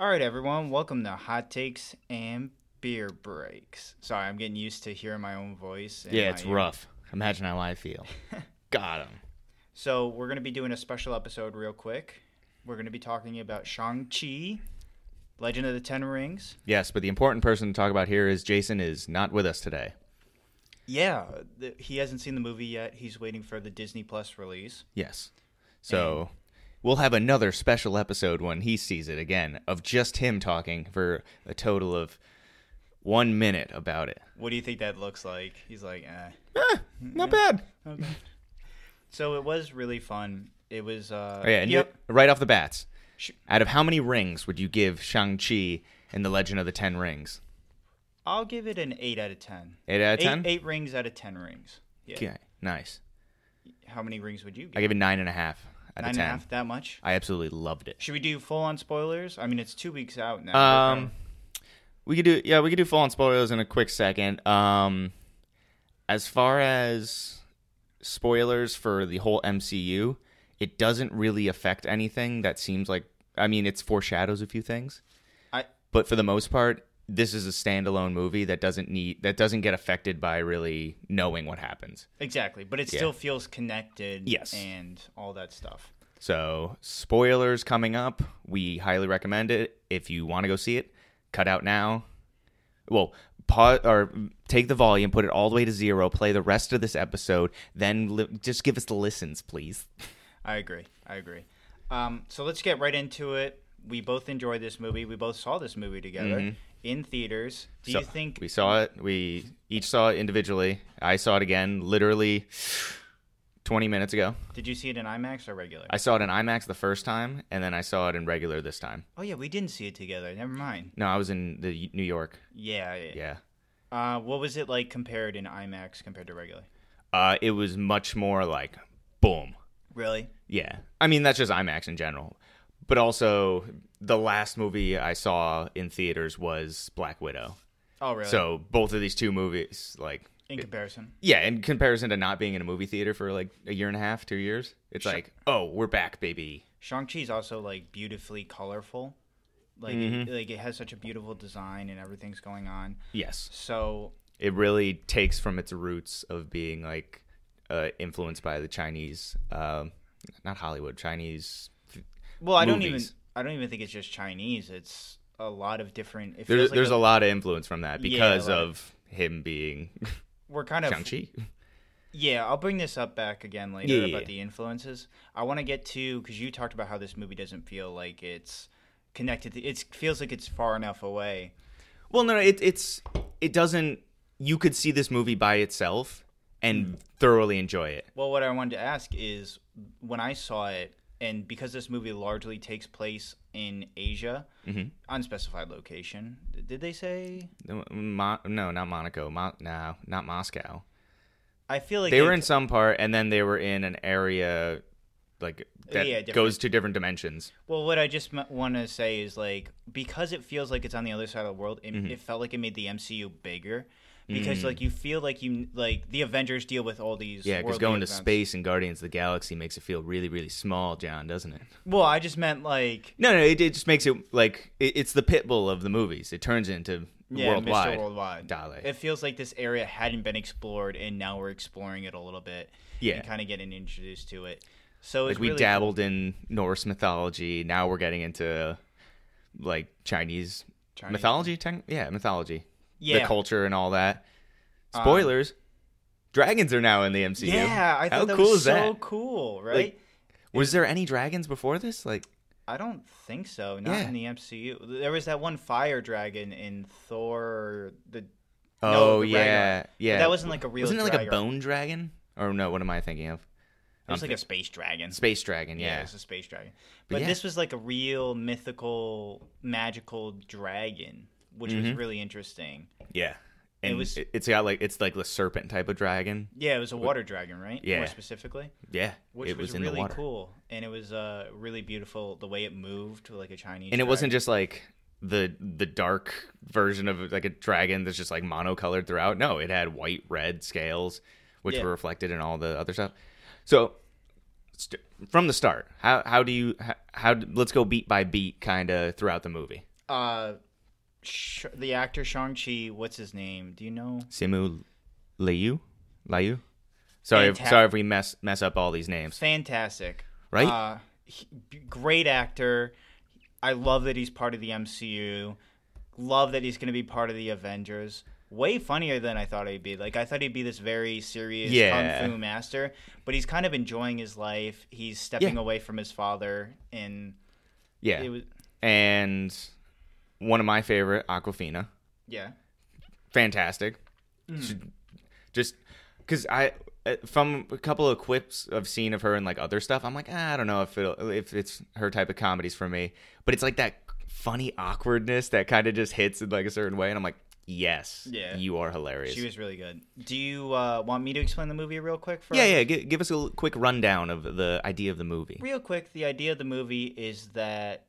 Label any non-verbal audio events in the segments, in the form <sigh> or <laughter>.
All right, everyone. Welcome to Hot Takes and Beer Breaks. Sorry, I'm getting used to hearing my own voice. Yeah, it's rough. Imagine how I feel. <laughs> Got him. So, we're going to be doing a special episode real quick. We're going to be talking about Shang-Chi, Legend of the Ten Rings. Yes, but the important person to talk about here is Jason is not with us today. Yeah, he hasn't seen the movie yet. He's waiting for the Disney Plus release. Yes. So we'll have another special episode when he sees it again of just him talking for a total of one minute about it. What do you think that looks like? He's like, eh. Eh, not bad. Okay. so, it was really fun. It was, uh, Oh, yeah, and yep. right off the bats, out of how many rings would you give Shang-Chi in The Legend of the Ten Rings? I'll give it an 8 out of 10. 8 out of 10? Eight, eight rings out of 10 rings. Yeah. Okay, nice. How many rings would you give? I give it 9.5 out Nine of and a half, that much? I absolutely loved it. Should we do full on spoilers? I mean, it's two weeks out now. Um, we could do yeah, we could do full on spoilers in a quick second. Um, as far as spoilers for the whole MCU, it doesn't really affect anything. That seems like I mean, it foreshadows a few things, I but for the most part, this is a standalone movie that doesn't need that doesn't get affected by really knowing what happens. exactly, but it Yeah. still feels connected. Yes. and all that stuff. So, spoilers coming up. We highly recommend it. If you want to go see it, cut out now. Well, pause or take the volume, put it all the way to zero, play the rest of this episode, then li- just give us the listens, please. I agree. I agree. Um, so let's get right into it. We both enjoyed this movie. We both saw this movie together in theaters. Do Mm-hmm. So, you think? we saw it? We each saw it individually. I saw it again literally 20 minutes ago. Did you see it in IMAX or regular? I saw it in IMAX the first time, and then I saw it in regular this time. oh yeah, we didn't see it together. Never mind. No, I was in the New York. Yeah. yeah. Yeah. Uh, what was it like compared in IMAX compared to regular? Uh, it was much more like boom. Really? Yeah. I mean, that's just IMAX in general. But also, the last movie I saw in theaters was Black Widow. Oh really? So, both of these two movies, like, in comparison. yeah, in comparison to not being in a movie theater for like a year and a half, two years, it's like, oh, we're back, baby. Shang-Chi's also like beautifully colorful. Like Mm-hmm. it, like it has such a beautiful design and everything's going on. Yes. So It really takes from its roots of being like uh, influenced by the Chinese, um, not Hollywood, Chinese. Well, I don't even I don't even think it's just Chinese. It's a lot of different. There, like there's a, lot of influence from that because a lot. of him being <laughs> we're kind of Shang-Chi. yeah. I'll bring this up back again later Yeah, yeah, about yeah. the influences. I want to get to because you talked about how this movie doesn't feel like it's connected. To, it feels like it's far enough away. Well, no, no, it, it's it doesn't. You could see this movie by itself and hmm. thoroughly enjoy it. Well, what I wanted to ask is when I saw it, and because this movie largely takes place in Asia, Mm-hmm. unspecified location. Did they say? No, Mo- no, not Monaco. Mo- no, not Moscow. I feel like They were in some part, and then they were in an area like that Yeah, goes to different dimensions. Well, what I just m- want to say is like because it feels like it's on the other side of the world, it, Mm-hmm. it felt like it made the MCU bigger. Because Mm. like you feel like you like the Avengers deal with all these Yeah, because going to space and Guardians of the Galaxy makes it feel really, really small, John, doesn't it? Well, I just meant like No, no, it, it just makes it like it, it's the Pitbull of the movies. It turns into yeah, worldwide. Mr. Worldwide. Dale. It feels like this area hadn't been explored, and now we're exploring it a little bit. Yeah. and kind of getting introduced to it. So it's like we really dabbled in Norse mythology. Now we're getting into like Chinese, Chinese- mythology. Tech- yeah, mythology. Yeah. the culture and all that. Um, Spoilers: dragons are now in the MCU. Yeah, I thought How that cool was is so that? cool, right? Like, Was there any dragons before this? Like, I don't think so. Not Yeah. in the MCU. There was that one fire dragon in Thor. The oh the yeah, Ragnarok. yeah. that wasn't like a real. Wasn't it like a bone dragon? Or no? What am I thinking of? It was like a space dragon. Space dragon. yeah, Yeah. it was a space dragon. But But yeah. this was like a real mythical, magical dragon, which was Mhm. really interesting. Yeah. It was- it, it's got like it's like the serpent type of dragon. Yeah, it was a water dragon, right? Yeah. More specifically. Yeah. Which it was, was, really cool, and it was uh, really beautiful the way it moved, like a Chinese. and it wasn't just like the the dark version of like a dragon that's just like monocolored throughout. No, it had white, red scales, which Yeah. were reflected in all the other stuff. So st- from the start, how how do you how, how let's go beat by beat kind of throughout the movie. uh, sh- the actor Shang Chi. What's his name? Do you know? Simu Liu? Liu? Sorry, if, Fanta- sorry if we mess mess up all these names. Fantastic. Right? Uh, he- great actor. I love that he's part of the MCU. Love that he's going to be part of the Avengers. Way funnier than I thought he'd be. Like I thought he'd be this very serious Yeah. kung fu master, but he's kind of enjoying his life. He's stepping Yeah. away from his father, and Yeah. was and one of my favorite, Awkwafina. yeah. fantastic. She- Just because I, uh, from a couple of quips I've seen of her and like other stuff, I'm like, ah, I don't know if it if it's her type of comedies for me. But it's like that funny awkwardness that kind of just hits in like a certain way, and I'm like, yes, Yeah. you are hilarious. She was really good. Do you uh, want me to explain the movie real quick? For yeah, yeah. Give, give us a quick rundown of the idea of the movie. Real quick, the idea of the movie is that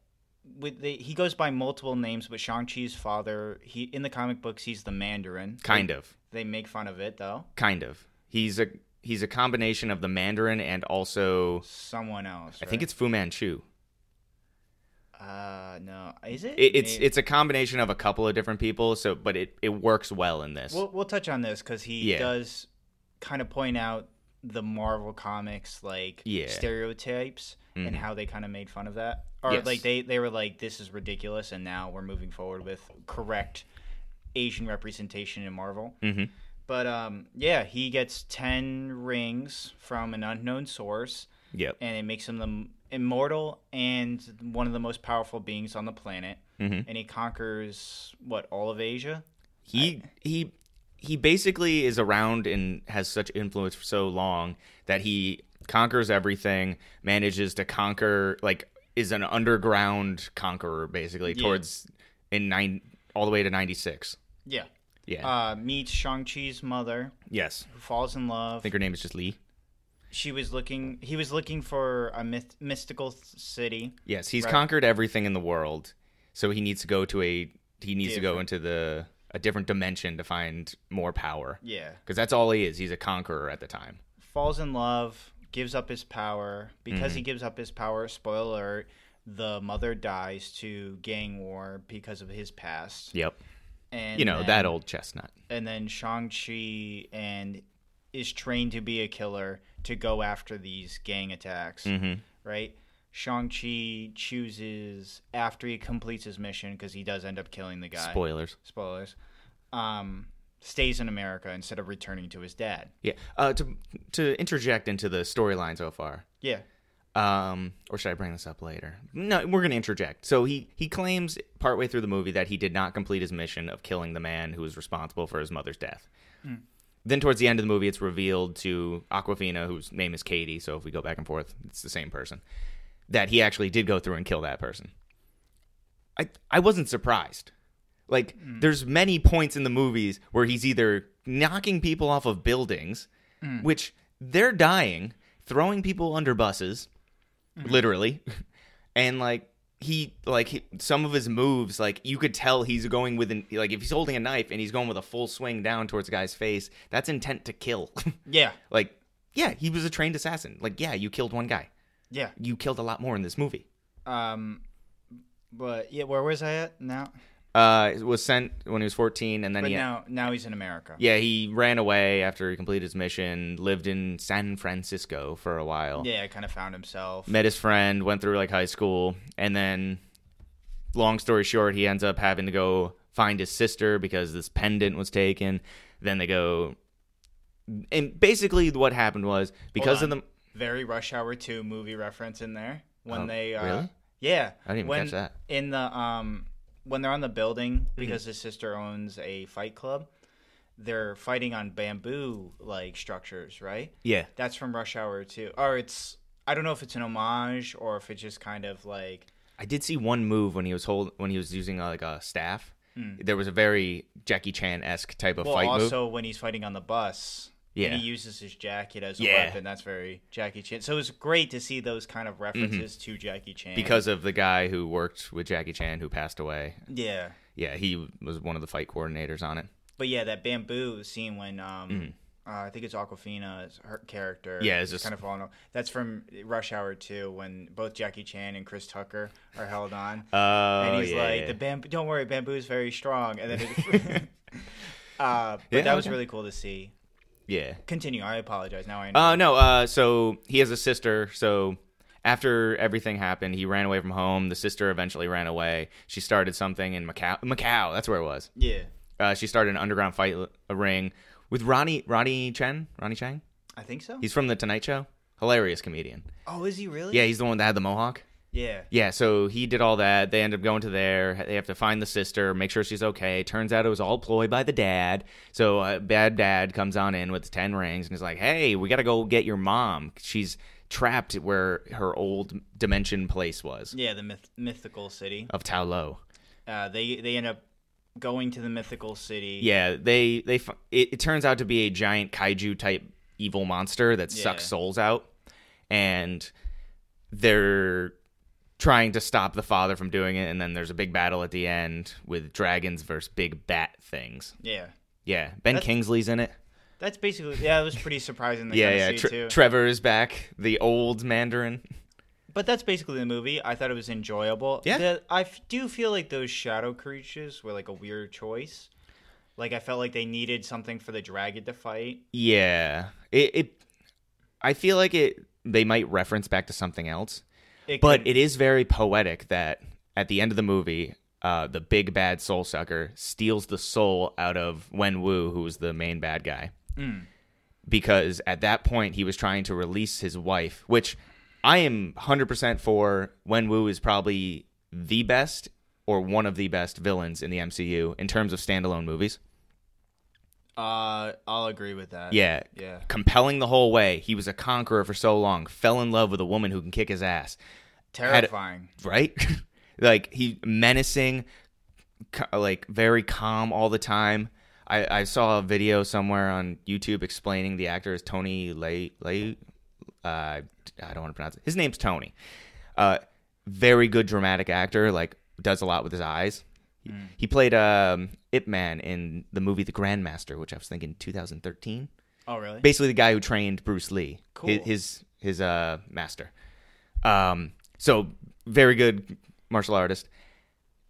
with the, he goes by multiple names, but Shang Chi's father, he in the comic books, he's the Mandarin. Kind They- of, They make fun of it though. kind of. He's a he's a combination of the Mandarin and also Someone else. I think it's Fu Manchu. Uh, no, is it? It, it's Maybe- it's a combination of a couple of different people. So, but it, it works well in this. We'll we'll touch on this because he Yeah. does kind of point out the Marvel comics like Yeah. stereotypes and Mhm. how they kind of made fun of that, or Yes. like they they were like this is ridiculous, and now we're moving forward with correct Asian representation in Marvel. hmm But um, yeah, he gets ten rings from an unknown source, Yep. and it makes him the immortal and one of the most powerful beings on the planet. hmm And he conquers what all of Asia. He he he basically is around and has such influence for so long that he conquers everything, manages to conquer like is an underground conqueror basically Yeah. towards in nine all the way to ninety six. Yeah. Yeah. Uh, meets Shang Chi's mother, yes. who falls in love. I think her name is just Lee. She was looking. He was looking for a myth, mystical city. Yes, he's Right. conquered everything in the world, so he needs to go to a he needs to go into the a different dimension to find more power Yeah. because that's all he is. He's a conqueror at the time. Falls in love. Gives up his power. Because Mm-hmm. he gives up his power. Spoiler alert: the mother dies to gang war because of his past. Yep, And you know then- that old chestnut. And then Shang Chi and is trained to be a killer to go after these gang attacks. hmm right? Shang-Chi chooses after he completes his mission because he does end up killing the guy. Spoilers. Spoilers. Um, stays in America instead of returning to his dad. Yeah. Uh, to to interject into the storyline so far. Yeah. Um, or should I bring this up later? No, we're gonna interject. So he he claims partway through the movie that he did not complete his mission of killing the man who was responsible for his mother's death. Then towards the end of the movie, it's revealed to Awkwafina, whose name is Katie. So if we go back and forth, it's the same person. That he actually did go through and kill that person. I I wasn't surprised. Like mm. there's many points in the movies where he's either knocking people off of buildings, mm. which they're dying, throwing people under buses, mm-hmm. literally, <laughs> and like he like he, some of his moves like you could tell he's going with an like if he's holding a knife and he's going with a full swing down towards a guy's face, that's intent to kill. <laughs> Yeah. like yeah, he was a trained assassin. Like yeah, you killed one guy. Yeah. You killed a lot more in this movie. Um, but yeah, where was I at now? Uh, was sent when he was 14, and then But he now, now he's in America. Yeah, he ran away after he completed his mission, lived in San Francisco for a while. Yeah, kind of found himself. Met his friend, went through like high school, and then long story short, he ends up having to go find his sister because this pendant was taken. Then they go and basically what happened was because of the Very Rush Hour 2 movie reference in there when Oh, they uh, really? Yeah, I didn't even when, catch that. In the um when they're on the building Mm-hmm. because his sister owns a fight club, they're fighting on bamboo like structures, right? Yeah. That's from Rush Hour 2. Or it's I don't know if it's an homage or if it's just kind of like I did see one move when he was hold when he was using uh, like a staff. There was a very Jackie Chan esque type of Hmm. well fight move. also when he's fighting on the bus. Yeah. And he uses his jacket as a Yeah. weapon. That's very Jackie Chan. So it was great to see those kind of references to Jackie Chan. Mm-hmm. because of the guy who worked with Jackie Chan who passed away. yeah. Yeah, he was one of the fight coordinators on it. But yeah, that bamboo scene when um Mm-hmm. Uh, I think it's Awkwafina's her character. Yeah, it's just- kind of falling. off. That's from Rush Hour 2 when both Jackie Chan and Chris Tucker are held on. <laughs> Oh, and he's yeah, like, yeah. "The bamboo, don't worry, bamboo's very strong." And then, it, <laughs> <laughs> uh, but that was okay. really cool to see. Yeah. Continue. I apologize. Now I know. Uh no, uh so he has a sister, so after everything happened, he ran away from home. The sister eventually ran away. She started something in Macau. Macau, that's where it was. yeah, Uh, she started an underground fight a ring with Ronnie Ronnie Chen, Ronnie Chang. I think so. He's from the Tonight Show. Hilarious comedian. oh, is he really? Yeah, he's the one that had the mohawk. Yeah. Yeah, so he did all that. They end up going to there. They have to find the sister, make sure she's okay. Turns out it was all ploy by the dad. So uh, bad dad comes on in with ten rings and is like, "Hey, we got to go get your mom. She's trapped where her old dimension place was Yeah, the myth- mythical city. of Ta Lo." Uh, they they end up going to the mythical city. Yeah, they they f- it, it turns out to be a giant kaiju type evil monster that sucks Yeah. souls out, and they're trying to stop the father from doing it. And then there's a big battle at the end with dragons versus big bat things. Yeah. Yeah, Ben That's- Kingsley's in it. That's basically yeah. It was pretty surprising. To <laughs> yeah, yeah. Tre- too. Trevor is back, the old Mandarin. But that's basically the movie. I thought it was enjoyable. Yeah. The- I f- do feel like those shadow creatures were like a weird choice. Like I felt like they needed something for the dragon to fight. Yeah, it. it I feel like it. They might reference back to something else. It But it is very poetic that at the end of the movie, uh, the big bad soul sucker steals the soul out of Wen Wu, who was the main bad guy. Mm. Because at that point, he was trying to release his wife, which I am 100% for. Wen Wu is probably the best or one of the best villains in the MCU in terms of standalone movies. uh, I'll agree with that. Yeah. Yeah. Compelling the whole way. He was a conqueror for so long, fell in love with a woman who can kick his ass. Terrifying. right? <laughs> like he menacing, like very calm all the time. I, I saw a video somewhere on YouTube explaining the actor is Tony Lay Lay. Uh, I don't want to pronounce it. His name's Tony. Uh, very good dramatic actor. Like does a lot with his eyes. He, he played um, Ip Man in the movie The Grandmaster, which I was thinking 2013 Oh really? basically the guy who trained Bruce Lee, Cool. his his, his uh master. Um, so very good martial artist,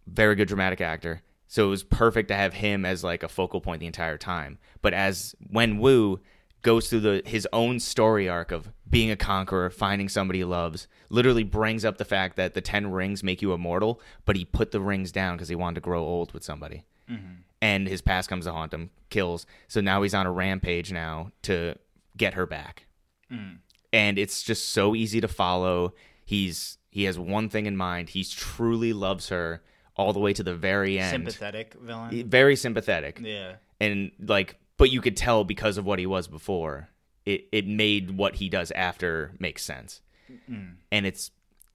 very good dramatic actor. So it was perfect to have him as like a focal point the entire time. But as Wen Wu goes through the his own story arc of being a conqueror, finding somebody he loves, literally brings up the fact that the ten rings make you immortal, but he put the rings down because he wanted to grow old with somebody mm-hmm. and his past comes to haunt him, kills. So now he's on a rampage now to get her back. Mm. And it's just so easy to follow. He's he has one thing in mind. He truly loves her all the way to the very end. Sympathetic villain. Very sympathetic. Yeah. And like but you could tell because of what he was before, it it made what he does after make sense. Mm-hmm. And it's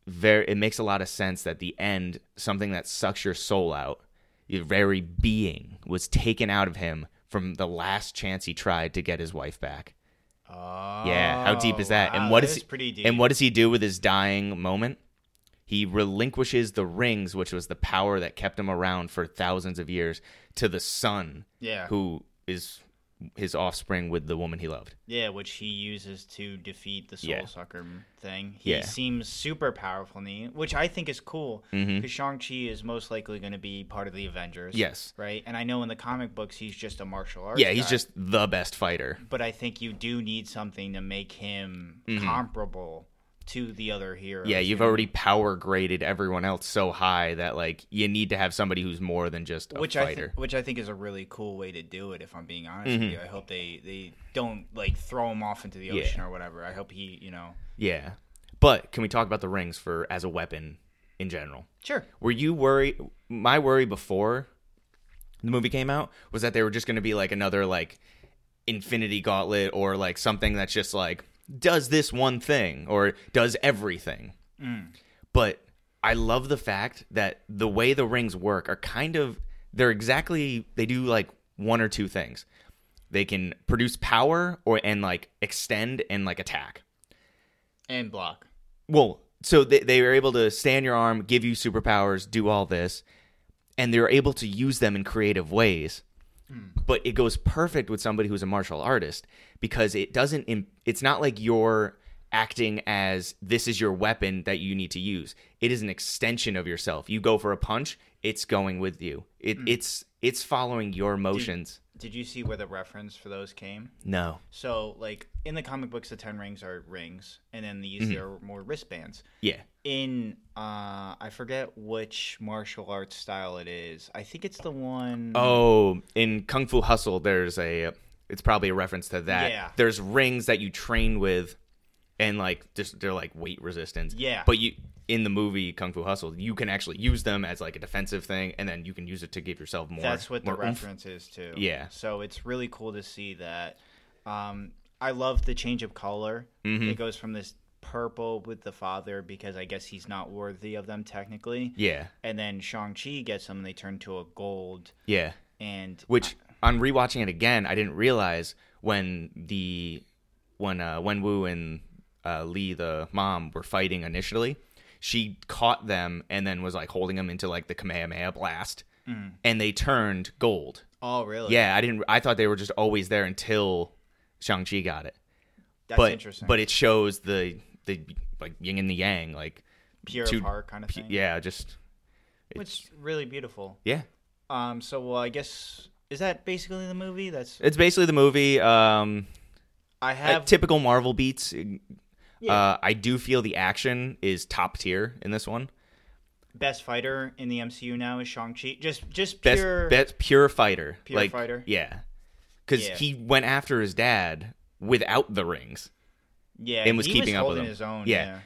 very it makes a lot of sense that the end something that sucks your soul out your very being was taken out of him from the last chance he tried to get his wife back. Oh, Yeah, how deep is that? wow, and what that is is pretty deep. And what does he do with his dying moment? He relinquishes the rings, which was the power that kept him around for thousands of years, to the son, Yeah. who is his offspring with the woman he loved. Yeah, which he uses to defeat the Soul Yeah. Sucker thing. He Yeah. seems super powerful, in the- which I think is cool because Shang-Chi is most likely going to be part of the Avengers. Yes. Right? And I know in the comic books he's just a martial arts Yeah, he's guy, just the best fighter. But I think you do need something to make him Mhm. comparable to the other heroes. Yeah, you've already power graded everyone else so high that like you need to have somebody who's more than just a which I fighter. th- which I think is a really cool way to do it. If I'm being honest Mhm. with you, I hope they they don't like throw him off into the Yeah. ocean or whatever. I hope he, you know, yeah. But can we talk about the rings for as a weapon in general? sure. Were you worried? My worry before the movie came out was that they were just going to be like another like Infinity Gauntlet or like something that's just like does this one thing or does everything. Mm. But I love the fact that the way the rings work are kind of they're exactly they do like one or two things. They can produce power or and like extend and like attack. And block. Well, so they, they are able to stand your arm, give you superpowers, do all this, and they're able to use them in creative ways. Mm. but it goes perfect with somebody who's a martial artist because it doesn't. im- It's not like you're acting as this is your weapon that you need to use. It is an extension of yourself. You go for a punch, it's going with you. It, mm. It's it's following your motions. Did you see where the reference for those came? no. So, like in the comic books, the ten rings are rings, and then these are more wristbands. Yeah. In uh, I forget which martial arts style it is. I think it's the one. Oh, in Kung Fu Hustle, there's a. It's probably a reference to that. Yeah. There's rings that you train with, and like just they're like weight resistance. Yeah. But you in the movie Kung Fu Hustle, you can actually use them as like a defensive thing, and then you can use it to give yourself more. That's what the oomph. reference is too. Yeah. So it's really cool to see that. Um, I love the change of color. Mm-hmm. It goes from this purple with the father because I guess he's not worthy of them technically. Yeah. And then Shang Chi gets them, and they turn to a gold. Yeah. And Which on rewatching it again, I didn't realize when the when uh, Wen Wu and uh, Lee, the mom, were fighting initially. She caught them and then was like holding them into like the Kamehameha blast, and they turned gold. oh, really? Yeah, I didn't. I thought they were just always there until Shang Chi got it. that's but interesting. but it shows the the like yin and the yang, like pure two- of heart kind of thing. yeah, just it's, which really beautiful. yeah. Um, so well, I guess is that basically the movie? That's It's basically the movie. Um, I uh, have. typical Marvel beats. Yeah. Uh, I do feel the action is top tier in this one. best fighter in the MCU now is Shang Chi. Just just pure. best pure fighter. Pure like, fighter? Yeah, because Yeah. he went after his dad without the rings. yeah, and was keeping was up with him. his own. Yeah. yeah.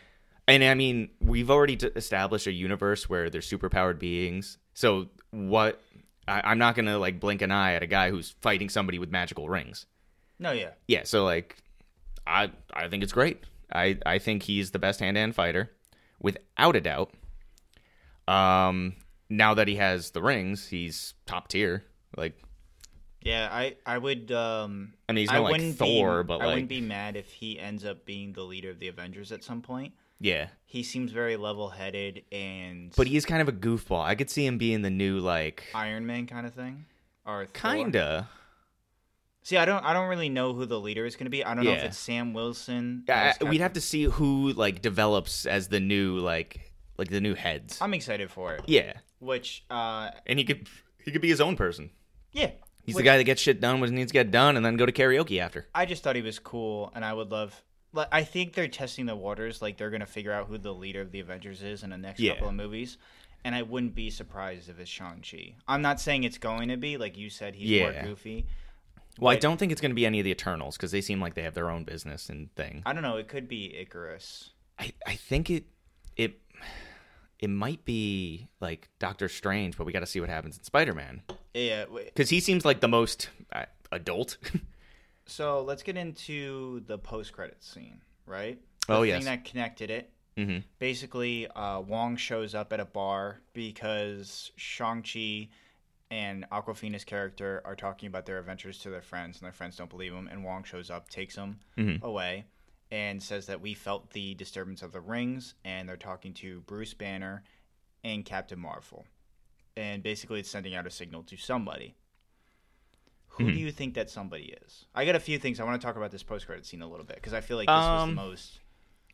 And I mean, we've already established a universe where there's superpowered beings. So what? I, I'm not gonna like blink an eye at a guy who's fighting somebody with magical rings. No, yeah. Yeah. So like, I I think it's great. I I think he's the best hand to hand fighter, without a doubt. Um, now that he has the rings, he's top tier. Like, Yeah, I I would um I mean, he's I not like wouldn't Thor, be, but I like, wouldn't be mad if he ends up being the leader of the Avengers at some point. yeah. He seems very level-headed and But he's kind of a goofball. I could see him being the new like, Iron Man kind of thing. Or Thor. kinda. See, I don't I don't really know who the leader is going to be. I don't know if it's Sam Wilson. Yeah, I- we'd have to see who like develops as the new like like the new heads. I'm excited for it. yeah, Which uh and he could he could be his own person. yeah. He's Which- the guy that gets shit done when it needs to get done, and then go to karaoke after. I just thought he was cool, and I would love. Like, I think they're testing the waters. Like they're gonna figure out who the leader of the Avengers is in the next Yeah. couple of movies, and I wouldn't be surprised if it's Shang Chi. I'm not saying it's going to be like you said. He's more Yeah. goofy. Well, I don't think it's going to be any of the Eternals because they seem like they have their own business and thing. I don't know. It could be Ikaris. I, I think it it it might be like Doctor Strange, but we got to see what happens in Spider Man Yeah. because he seems like the most uh, adult. <laughs> So let's get into the post credits scene, right? Oh, the yes. Thing that connected it. hmm basically uh, Wong shows up at a bar because Shang-Chi and Awkwafina's character are talking about their adventures to their friends, and their friends don't believe them. And Wong shows up, takes them Mhm. away, and says that we felt the disturbance of the rings, and they're talking to Bruce Banner and Captain Marvel. And basically, it's sending out a signal to somebody. Who Mhm. do you think that somebody is? I got a few things. I want to talk about this post-credit scene a little bit because I feel like this was Um, the most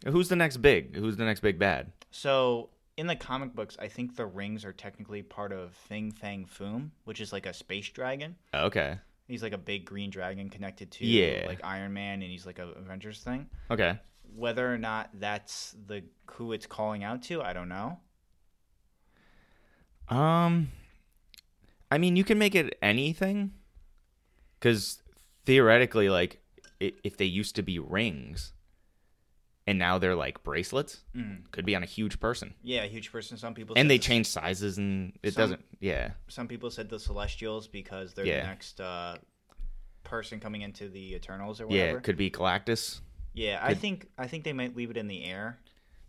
Who's the next big? Who's the next big bad? so in the comic books, I think the rings are technically part of Fin Fang Foom, which is like a space dragon. Okay. He's like a big green dragon connected to Yeah. like Iron Man, and he's like a Avengers thing. Okay. Whether or not that's the who it's calling out to, I don't know. Um, I mean, you can make it anything, because theoretically, like, if they used to be rings, and now they're like bracelets, Mm. could be on a huge person, Yeah, a huge person. Some people and they the- change sizes, and it Some- doesn't. Yeah. Some people said the Celestials because they're Yeah. the next uh, person coming into the Eternals or Yeah. whatever. It could be Galactus. Yeah, I think I think they might leave it in the air.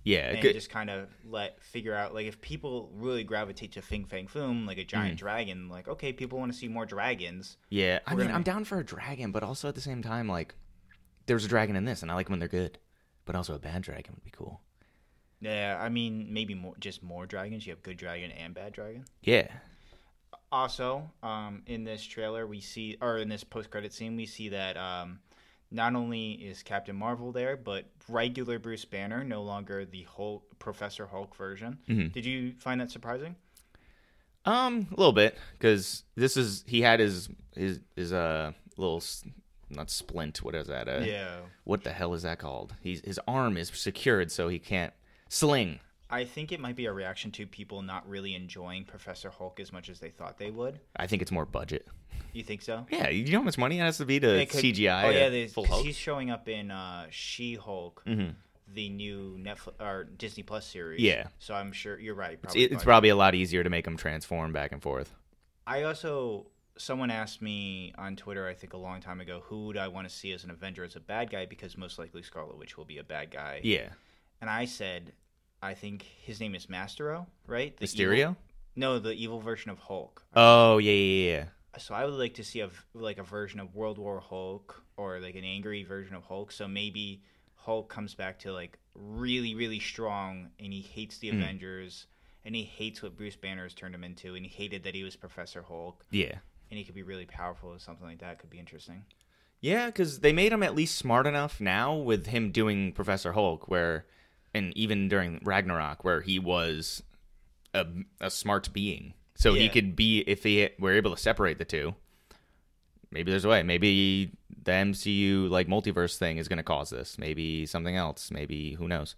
Yeah. And could, just kind of let figure out like if people really gravitate to Fin Fang Foom, like a giant Mm. dragon, like okay, people want to see more dragons. yeah. I mean, gonna- I'm down for a dragon, but also at the same time, like, there's a dragon in this, and I like when they're good, but also a bad dragon would be cool. Yeah, I mean maybe more just more dragons. You have good dragon and bad dragon. Yeah. also, um, in this trailer, we see, or in this post-credit scene, we see that um, not only is Captain Marvel there, but regular Bruce Banner, no longer the Hulk, Professor Hulk version. Mhm. Did you find that surprising? Um, a little bit because this is he had his his his uh little not splint. What is that? Uh, yeah. What the hell is that called? He's his arm is secured so he can't sling. I think it might be a reaction to people not really enjoying Professor Hulk as much as they thought they would. I think it's more budget. You think so? Yeah, you know how much money it has to be to could- CGI. Oh yeah, there's- full Hulk. he's showing up in uh, She-Hulk, Mhm. the new Netflix or Disney Plus series. Yeah. So I'm sure you're right. It's, Probably it's budget. probably a lot easier to make him transform back and forth. I also someone asked me on Twitter, I think a long time ago, who would I want to see as an Avenger as a bad guy because most likely Scarlet Witch will be a bad guy. Yeah, And I said, I think his name is Maestro, right? The Mysterio. evil- no, the evil version of Hulk. Oh yeah, yeah, yeah. So I would like to see a like a version of World War Hulk or like an angry version of Hulk. So maybe Hulk comes back to like really really strong and he hates the Hmm. Avengers and he hates what Bruce Banner has turned him into and he hated that he was Professor Hulk Yeah. And he could be really powerful or something like that could be interesting. Yeah, because they made him at least smart enough now with him doing Professor Hulk, where, and even during Ragnarok, where he was a, a smart being. So he could be, if they were able to separate the two, maybe there's a way. Maybe the MCU, like, multiverse thing is going to cause this. Maybe something else. Maybe, who knows?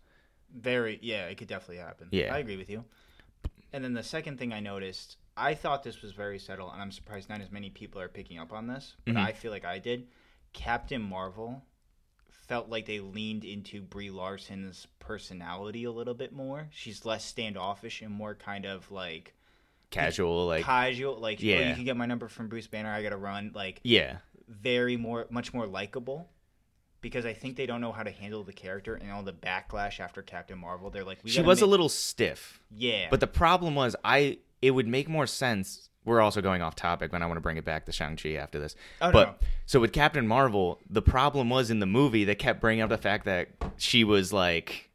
Very yeah, it could definitely happen. Yeah. I agree with you. And then the second thing I noticed, I thought this was very subtle, and I'm surprised not as many people are picking up on this, but Mhm. I feel like I did. Captain Marvel felt like they leaned into Brie Larson's personality a little bit more. She's less standoffish and more kind of like Casual, like, casual. Like, oh, Yeah. you can get my number from Bruce Banner. I gotta run. Like, yeah. very more, much more likable. Because I think they don't know how to handle the character and all the backlash after Captain Marvel. They're like, we She was a little stiff. yeah, But the problem was, I it would make more sense. We're also going off topic, but I want to bring it back to Shang Chi after this. Oh, but no. so with Captain Marvel, the problem was in the movie they kept bringing up the fact that she was like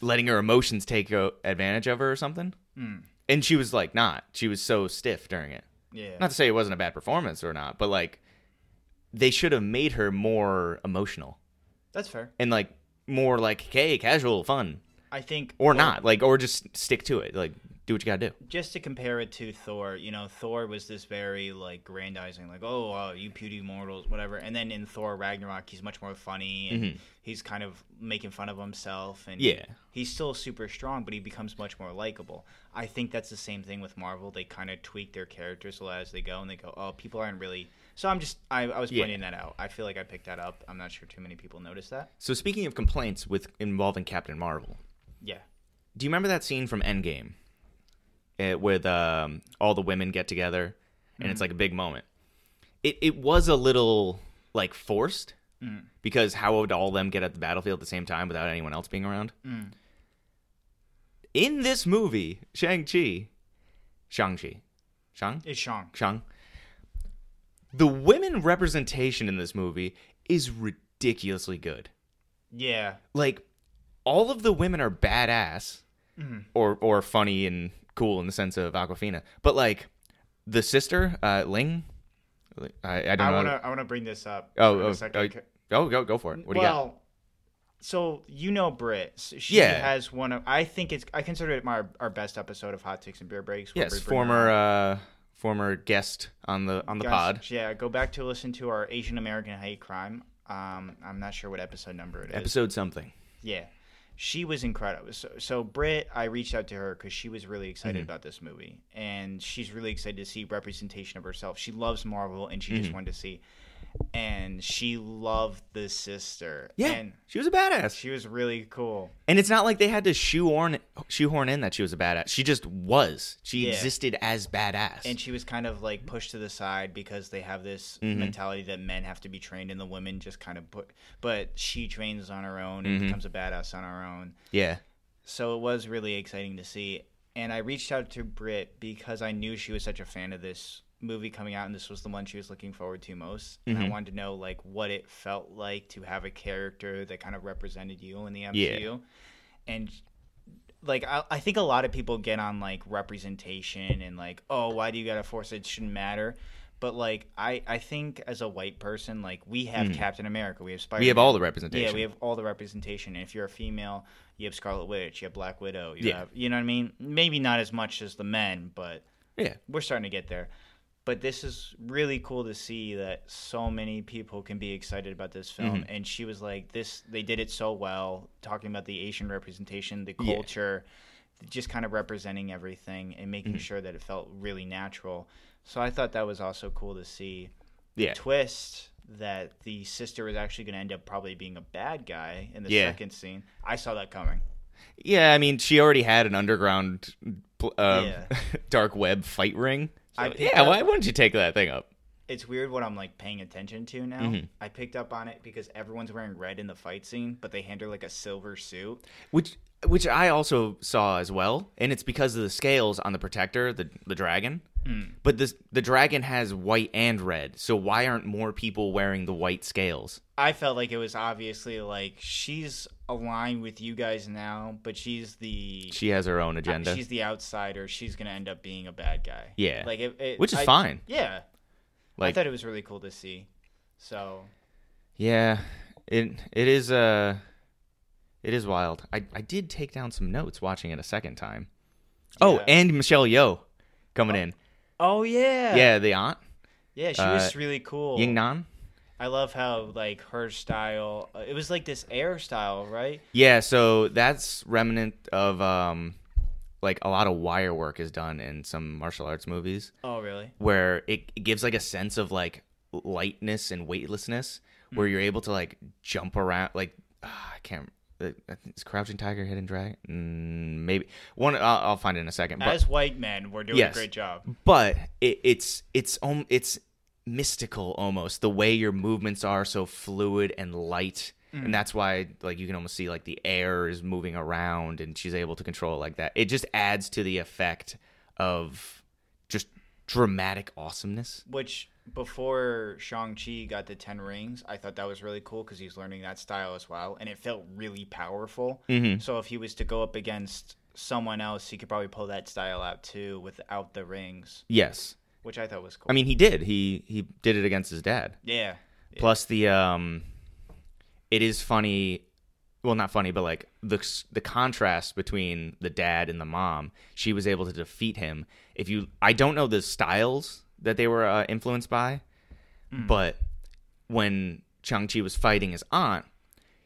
letting her emotions take advantage of her or something, Mm. and she was like not. She was so stiff during it. yeah, Not to say it wasn't a bad performance or not, but like they should have made her more emotional that's fair. and like more like hey casual fun I think, or well, not like or just stick to it like do what you gotta do. Just to compare it to Thor, you know, Thor was this very like grandizing, like, oh, uh, you puny mortals, whatever. And then in Thor Ragnarok, he's much more funny and Mhm. he's kind of making fun of himself, and Yeah. he's still super strong, but he becomes much more likable. I think that's the same thing with Marvel. They kind of tweak their characters as they go, and they go, oh, people aren't really. So I'm just, I, I was Yeah. pointing that out. I feel like I picked that up. I'm not sure too many people noticed that. So speaking of complaints with involving Captain Marvel, Yeah. do you remember that scene from Endgame, eh, with um, all the women get together, and it's like a big moment? It it was a little like forced Mm. because how would all of them get at the battlefield at the same time without anyone else being around? Mm. In this movie, Shang Chi, Shang Chi, Shang It's Shang. Shang, the women representation in this movie is ridiculously good. Yeah. like all of the women are badass Mhm. or or funny and cool in the sense of Awkwafina, but like the sister uh, Ling, I, I don't I know. want to I want to bring this up. Oh, for a oh, second. oh, go go go for it. What do you got? well, so you know Brit. She Yeah. has one of. I think it's. I consider it my our best episode of Hot Takes and Beer Breaks. Yes, bring former uh, former guest on the on the Guys, pod. Yeah, go back to listen to our Asian American hate crime. Um, I'm not sure what episode number it is. Episode something. Yeah, she was incredible. So, so Brit, I reached out to her because she was really excited Mhm. about this movie, and she's really excited to see representation of herself. She loves Marvel, and she Mhm. just wanted to see. And she loved the sister. Yeah, and she was a badass. she was really cool. And it's not like they had to shoehorn shoehorn in that she was a badass. She just was. She Yeah. existed as badass. and she was kind of like pushed to the side because they have this Mhm. mentality that men have to be trained and the women just kind of put but she trains on her own and Mhm. becomes a badass on her own yeah. so it was really exciting to see and i reached out to brit because i knew she was such a fan of this movie coming out and this was the one she was looking forward to most and i Mhm. wanted to know like what it felt like to have a character that kind of represented you in the mcu and like I, I think a lot of people get on like representation and like oh why do you gotta force it? it shouldn't matter but like I, I think as a white person like we have captain america we have spider we have all the representation. yeah we have all the representation and if you're a female you have scarlet witch you have black widow you Yeah. have you know what i mean maybe not as much as the men but yeah. we're starting to get there but this is really cool to see that so many people can be excited about this film Mm-hmm. and she was like this they did it so well talking about the asian representation the Yeah. culture just kind of representing everything and making Mm-hmm. sure that it felt really natural so i thought that was also cool to see Yeah. twist that the sister was actually going to end up probably being a bad guy in the Yeah. second scene i saw that coming Yeah, I mean, she already had an underground uh, Yeah. <laughs> dark web fight ring. I yeah, up- why wouldn't you take that thing up? it's weird what I'm like paying attention to now. Mm-hmm. I picked up on it because everyone's wearing red in the fight scene, but they hand her like a silver suit. Which which I also saw as well, and it's because of the scales on the protector, the the dragon. But this the dragon has white and red, so why aren't more people wearing the white scales? I felt like it was obviously like she's aligned with you guys now, but she's the She has her own agenda. she's the outsider. She's gonna end up being a bad guy. Yeah. like it, it- Which is I- fine. Yeah, I thought it was really cool to see. So Yeah, it it is uh it is wild. I I did take down some notes watching it a second time. Oh, Yeah. and Michelle Yeoh coming in. oh yeah, Yeah, the aunt yeah, she Uh, was really cool. Ying Nan. I love how like her style. uh, It was like this air style, right? Yeah, so that's remnant of um like a lot of wire work is done in some martial arts movies Oh really? where it, it gives like a sense of like lightness and weightlessness where Hmm. you're able to like jump around like ah, I can't uh, it's Crouching Tiger, Hidden Dragon. Mm, maybe one. I'll, I'll find it in a second. But As white men, we're doing Yes. a great job. but it, it's it's um it's mystical almost the way your movements are so fluid and light and that's why like you can almost see like the air is moving around and she's able to control it like that it just adds to the effect of just dramatic awesomeness Which before Shang Chi got the Ten Rings, I thought that was really cool because he's learning that style as well, and it felt really powerful. Mhm. So if he was to go up against someone else, he could probably pull that style out too without the rings, yes which I thought was cool. i mean he did he he did it against his dad yeah, Plus the um, it is funny. Well, not funny, but like the the contrast between the dad and the mom. She was able to defeat him. If you, I don't know the styles that they were uh, influenced by, but when Shang Chi was fighting his aunt,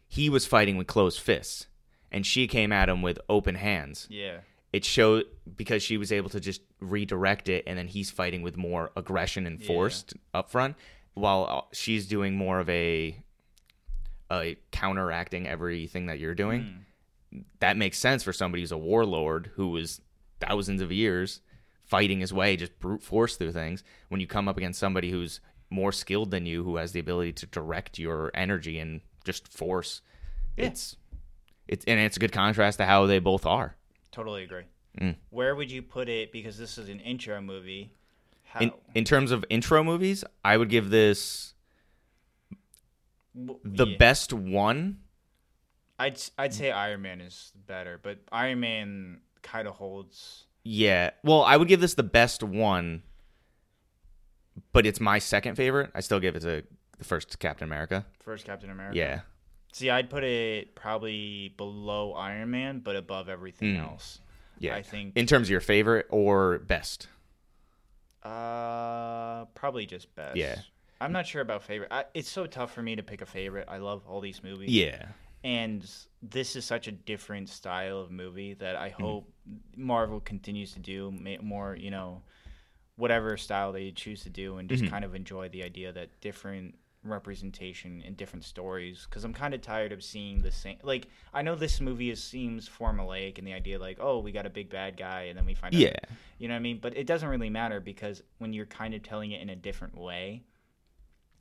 he was fighting with closed fists, and she came at him with open hands. Yeah, it showed because she was able to just redirect it and then he's fighting with more aggression and force up front while uh, she's doing more of a a counteracting everything that you're doing. That makes sense for somebody who's a warlord who was thousands of years fighting his way just brute force through things when you come up against somebody who's more skilled than you who has the ability to direct your energy and just force Yeah. it's it's and it's a good contrast to how they both are totally agree. Mm. Where would you put it? Because this is an intro movie. How, in in terms of intro movies, I would give this the yeah. best one. I'd I'd say Iron Man is better, but Iron Man kind of holds. Yeah, well, I would give this the best one, but it's my second favorite. I still give it to the first Captain America. First Captain America. Yeah, See, I'd put it probably below Iron Man, but above everything Mm. else. yeah. I think in terms of your favorite or best. uh probably just best. Yeah. I'm not sure about favorite. I, it's so tough for me to pick a favorite. I love all these movies. Yeah, And this is such a different style of movie that I Mm-hmm. hope Marvel continues to do more, you know, whatever style they choose to do and just Mhm. kind of enjoy the idea that different representation and different stories because i'm kind of tired of seeing the same like i know this movie is, seems formulaic and the idea like oh we got a big bad guy and then we find out yeah, you know what i mean but it doesn't really matter because when you're kind of telling it in a different way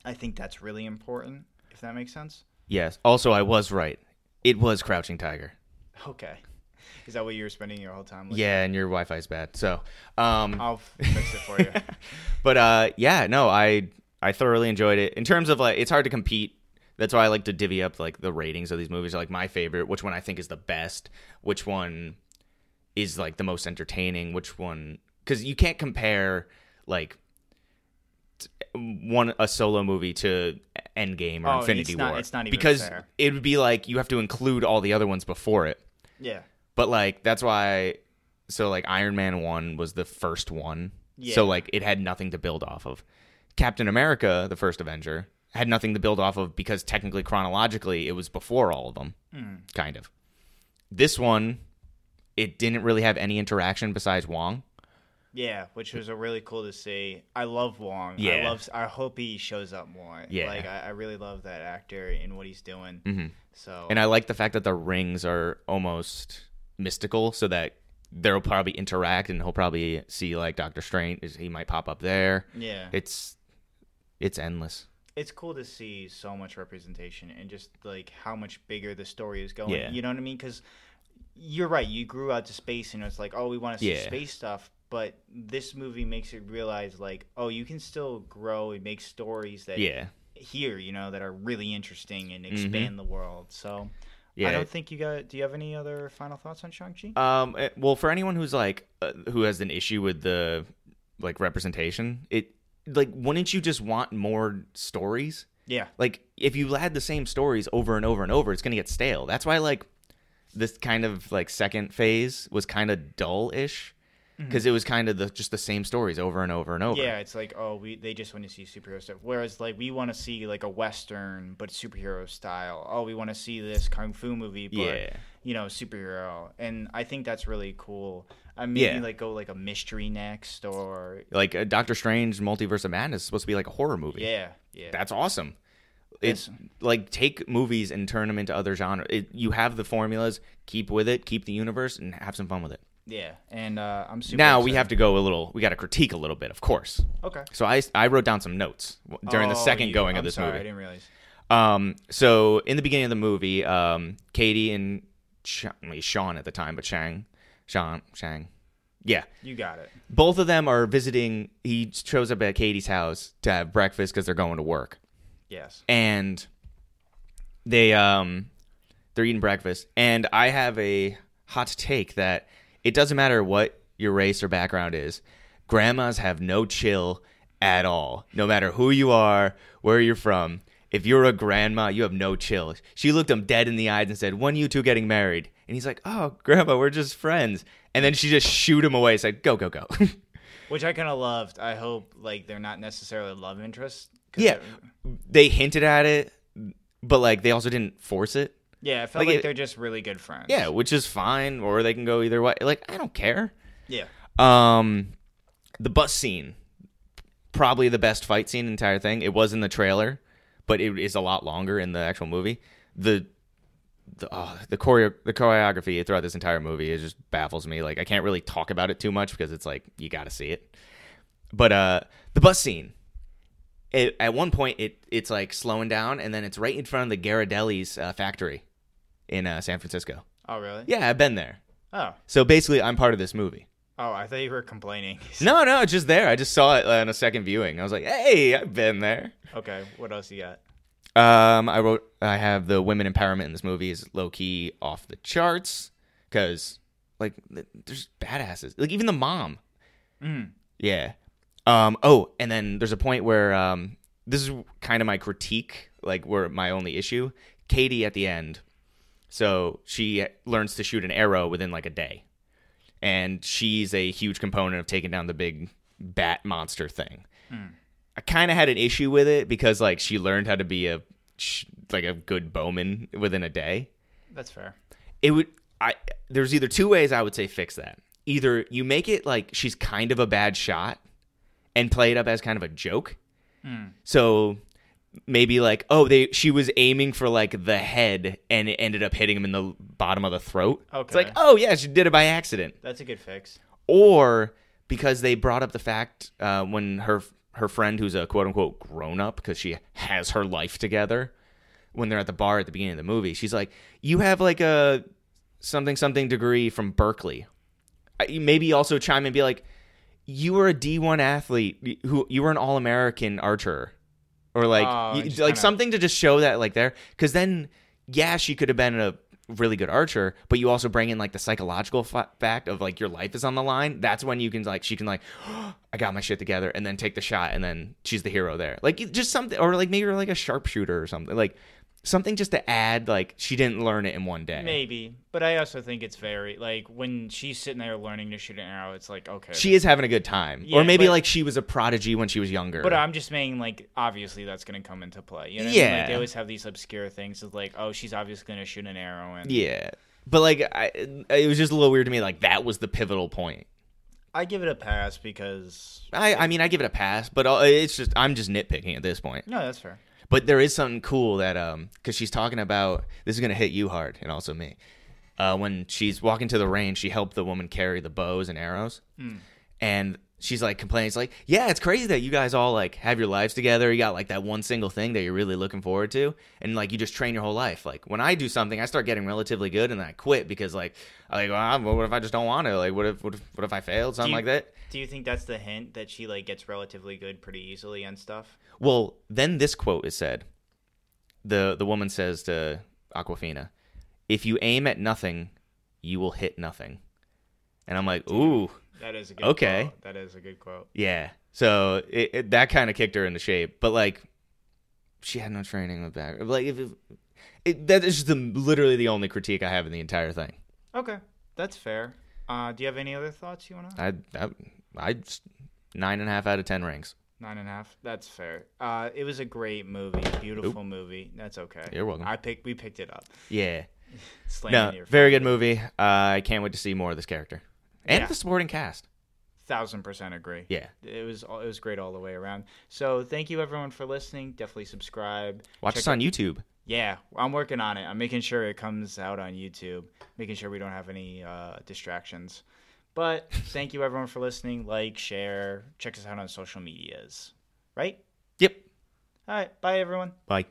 i think that's really important if that makes sense yes. Also, I was right. It was Crouching Tiger. okay is that what you were spending your whole time with Yeah, and your Wi-Fi is bad. So, um, i'll fix it for you <laughs> but uh, yeah, no, I I thoroughly enjoyed it. In terms of like, it's hard to compete. That's why I like to divvy up like the ratings of these movies. Like my favorite, which one I think is the best, which one is like the most entertaining, which one cuz you can't compare like one a solo movie to Endgame or Oh, Infinity it's not- War it's not even because fair. it would be like you have to include all the other ones before it. Yeah. But like that's why so like Iron Man 1 was the first one. Yeah. So like it had nothing to build off of. Captain America, the first Avenger, had nothing to build off of because technically chronologically it was before all of them. Hmm. Kind of. This one it didn't really have any interaction besides Wong. Yeah, which was a really cool to see. I love Wong. I love. I hope he shows up more. Yeah. like I, I really love that actor and what he's doing. Mhm. So And I like the fact that the rings are almost mystical so that they'll probably interact and he'll probably see like Doctor Strange he might pop up there. yeah, It's it's endless. it's cool to see so much representation and just like how much bigger the story is going. Yeah. You know what I mean? Because you're right. You grew out to space, and it's like, oh, we want to see Yeah. space stuff. But this movie makes it realize, like, oh, you can still grow and make stories that Yeah. here, you know, that are really interesting and expand the world. So Mm-hmm. Yeah. I don't think you got. Do you have any other final thoughts on Shang Chi? Um. eh, Well, for anyone who's like uh, who has an issue with the like representation, it like wouldn't you just want more stories? yeah, Like if you had the same stories over and over and over, it's gonna get stale. That's why like this kind of like second phase was kind of dull-ish because it was kind of the just the same stories over and over and over. Mm-hmm. yeah. It's like, oh, we they just want to see superhero stuff. Whereas like we want to see like a western but superhero style. Oh, we want to see this kung fu movie, but Yeah. you know, superhero. And I think that's really cool. I mean, Yeah. like go like a mystery next or Like uh, Doctor Strange Multiverse of Madness is supposed to be like a horror movie. yeah, yeah. That's awesome. It's Yes. like take movies and turn them into other genres. It, you have the formulas, keep with it, keep the universe, and have some fun with it. Yeah. And uh, I'm super. now we have to go a little. We got to critique a little bit, of course. okay So I I wrote down some notes during the Oh, second you- going I'm of this sorry, I movie. didn't realize. Um, so in the beginning of the movie, um, Katie and Sh- wait, Shaun at the time, but Shang, Shaun, Shang, yeah, You got it. both of them are visiting. He shows up at Katie's house to have breakfast because they're going to work. Yes. and they um they're eating breakfast and i have a hot take that it doesn't matter what your race or background is grandmas have no chill at all. No matter who you are where you're from if you're a grandma you have no chill. She looked him dead in the eyes and said when you two getting married? And he's like oh grandma we're just friends. And then she just shoot him away said go go go. <laughs> Which I kind of loved. I hope like they're not necessarily love interests. 'cause yeah. They're- they hinted at it but like they also didn't force it Yeah, I felt Like like, it- they're just really good friends. Yeah, which is fine, or they can go either way. Like I don't care. Yeah. Um, the bus scene, probably the best fight scene entire thing. It was in the trailer, but it is a lot longer in the actual movie. The the oh, the choreo the choreography throughout this entire movie it just baffles me. Like I can't really talk about it too much because it's like you got to see it. But uh, the bus scene. It, at one point, it it's like slowing down, and then it's right in front of the Ghirardelli's uh, factory in uh, San Francisco. Oh really? Yeah, I've been there. Oh. So basically, I'm part of this movie. Oh, I thought you were complaining. <laughs> No, no, just there. I just saw it on a second viewing. I was like, hey, I've been there. okay. What else you got? Um, I wrote, I have the women empowerment in this movie is low key off the charts because, like, th- there's badasses. Like even the mom. Mm. Yeah. Um. Oh, and then there's a point where um, this is kind of my critique, like where my only issue. Katie at the end, so she learns to shoot an arrow within like a day, and she's a huge component of taking down the big bat monster thing. Hmm. I kind of had an issue with it because like she learned how to be a like a good bowman within a day. That's fair. it would i there's either two ways i would say fix that. Either you make it like she's kind of a bad shot and play it up as kind of a joke. Hmm. So maybe like oh they she was aiming for like the head and it ended up hitting him in the bottom of the throat. Okay. it's like oh yeah she did it by accident. That's a good fix. or because they brought up the fact uh, when her her friend who's a quote unquote grown up because she has her life together when they're at the bar at the beginning of the movie she's like you have like a something something degree from Berkeley. Maybe also chime in and be like you were a D1 athlete. Who you were an all-American archer or like Oh, you- like kinda- something to just show that like there cuz then yeah she could have been a really good archer, but you also bring in like the psychological fa- fact of like your life is on the line. That's when you can like she can like <gasps> I got my shit together and then take the shot and then she's the hero there. Like just something or like maybe you're like a sharpshooter or something. Like something just to add like she didn't learn it in one day. Maybe, but I also think it's very like when she's sitting there learning to shoot an arrow. It's like okay, She is having a good time. Yeah, or maybe but- like she was a prodigy when she was younger. But I'm just saying, like, obviously that's going to come into play. You know, what I mean? Yeah. like they always have these obscure things of like, oh, she's obviously going to shoot an arrow, and yeah. But like I, it was just a little weird to me like that was the pivotal point. I give it a pass because I I mean I give it a pass, but uh, it's just I'm just nitpicking at this point. no, that's fair. But there is something cool that um because she's talking about this is gonna hit you hard and also me. Uh, when she's walking to the range, she helped the woman carry the bows and arrows, and she's like complaining. It's like, yeah, it's crazy that you guys all like have your lives together. You got like that one single thing that you're really looking forward to, and like you just train your whole life. Like when I do something, I start getting relatively good, and then I quit because like I like, well, what if I just don't want to? Like, what if what if, what if I failed? Something you- like that. Do you think that's the hint that she like gets relatively good pretty easily and stuff? Well, then this quote is said. The the woman says to Awkwafina, "If you aim at nothing, you will hit nothing." And I'm like, "Ooh, That is a good Okay. Quote. That is a good quote. yeah." So it, it, that kind of kicked her into shape. But like, she had no training in the back. Like, if it, it, that is the, literally the only critique I have in the entire thing. Okay, that's fair. Uh, do you have any other thoughts you want to? I I I just- nine and a half out of ten rings. Nine and a half. That's fair. Uh, it was a great movie, beautiful movie. That's okay. You're welcome. I picked. We picked it up. Yeah. <laughs> No, very good movie. Uh, I can't wait to see more of this character and Yeah. the supporting cast. Thousand percent agree. Yeah. It was it was great all the way around. So thank you everyone for listening. Definitely subscribe. Watch Check us on YouTube. Yeah, I'm working on it. I'm making sure it comes out on YouTube, making sure we don't have any uh, distractions. But <laughs> thank you everyone for listening. Like, share, check us out on social medias. Right? Yep. All right. Bye everyone. Bye.